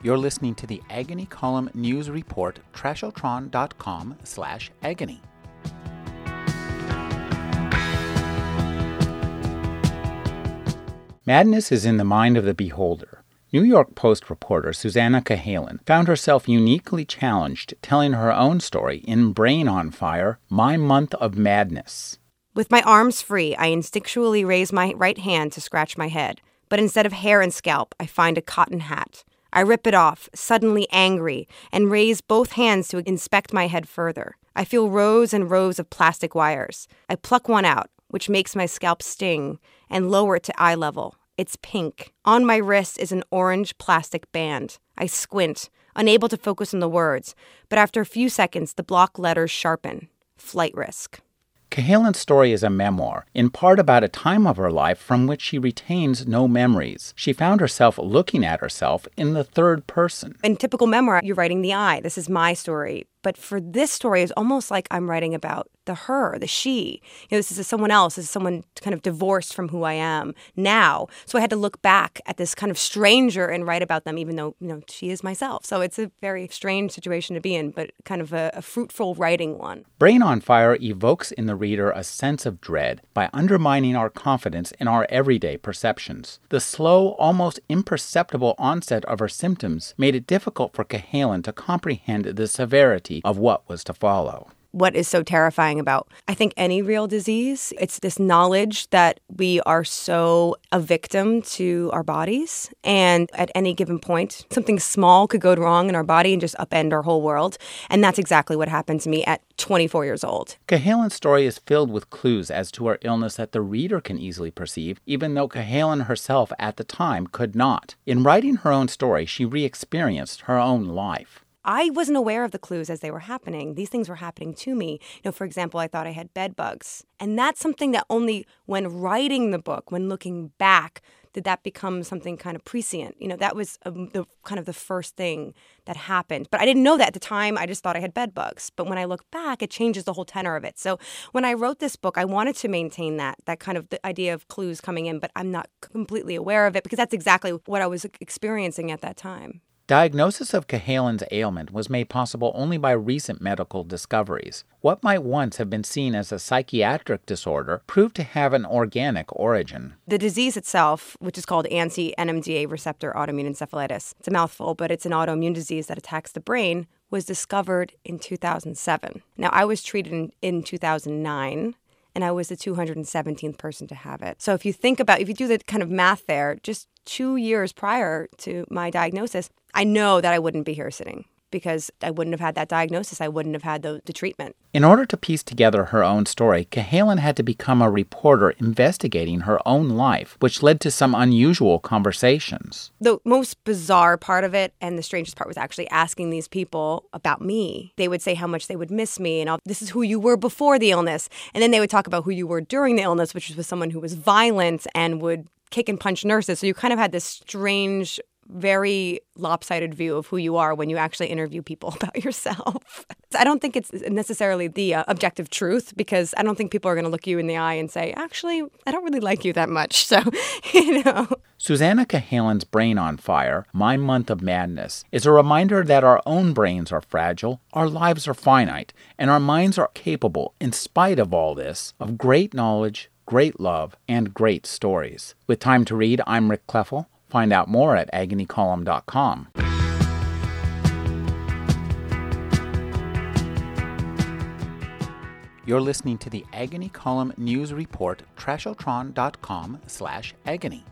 You're listening to the Agony Column News Report, trashotron.com slash agony. Madness is in the mind of the beholder. New York Post reporter Susannah Cahalan found herself uniquely challenged telling her own story in Brain on Fire My Month of Madness. With my arms free, I instinctually raise my right hand to scratch my head. But instead of hair and scalp, I find a cotton hat. I rip it off, suddenly angry, and raise both hands to inspect my head further. I feel rows and rows of plastic wires. I pluck one out, which makes my scalp sting, and lower it to eye level. It's pink. On my wrist is an orange plastic band. I squint, unable to focus on the words, but after a few seconds, the block letters sharpen. Flight risk. Cahalan's story is a memoir, in part about a time of her life from which she retains no memories. She found herself looking at herself in the third person. In typical memoir, you're writing the I. This is my story. But for this story, it's almost like I'm writing about the her, the she. You know, this is someone else. This is someone kind of divorced from who I am now. So I had to look back at this kind of stranger and write about them, even though you know she is myself. So it's a very strange situation to be in, but kind of a, a fruitful writing one. Brain on Fire evokes in the reader a sense of dread by undermining our confidence in our everyday perceptions. The slow, almost imperceptible onset of her symptoms made it difficult for Cahalan to comprehend the severity of what was to follow what is so terrifying about I think any real disease. It's this knowledge that we are so a victim to our bodies and at any given point something small could go wrong in our body and just upend our whole world. And that's exactly what happened to me at 24 years old. Cahalan's story is filled with clues as to her illness that the reader can easily perceive, even though Cahalan herself at the time could not. In writing her own story, she re experienced her own life. I wasn't aware of the clues as they were happening. These things were happening to me. You know, for example, I thought I had bed bugs. And that's something that only when writing the book, when looking back, did that become something kind of prescient. You know, that was um, the kind of the first thing that happened. But I didn't know that at the time. I just thought I had bed bugs. But when I look back, it changes the whole tenor of it. So when I wrote this book, I wanted to maintain that that kind of the idea of clues coming in, but I'm not completely aware of it because that's exactly what I was experiencing at that time. Diagnosis of Cahalan's ailment was made possible only by recent medical discoveries. What might once have been seen as a psychiatric disorder proved to have an organic origin. The disease itself, which is called anti NMDA receptor autoimmune encephalitis, it's a mouthful, but it's an autoimmune disease that attacks the brain, was discovered in 2007. Now, I was treated in, in 2009 and I was the 217th person to have it. So if you think about, if you do the kind of math there, just two years prior to my diagnosis, I know that I wouldn't be here sitting because I wouldn't have had that diagnosis. I wouldn't have had the, the treatment. In order to piece together her own story, Cahalan had to become a reporter investigating her own life, which led to some unusual conversations. The most bizarre part of it and the strangest part was actually asking these people about me. They would say how much they would miss me and all, this is who you were before the illness. And then they would talk about who you were during the illness, which was someone who was violent and would kick and punch nurses. So you kind of had this strange very lopsided view of who you are when you actually interview people about yourself. I don't think it's necessarily the uh, objective truth because I don't think people are going to look you in the eye and say, actually, I don't really like you that much. So, you know. Susannah Cahalan's Brain on Fire, My Month of Madness, is a reminder that our own brains are fragile, our lives are finite, and our minds are capable, in spite of all this, of great knowledge, great love, and great stories. With time to read, I'm Rick Kleffel. Find out more at agonycolumn.com. You're listening to the Agony Column News Report, trashotron.com slash agony.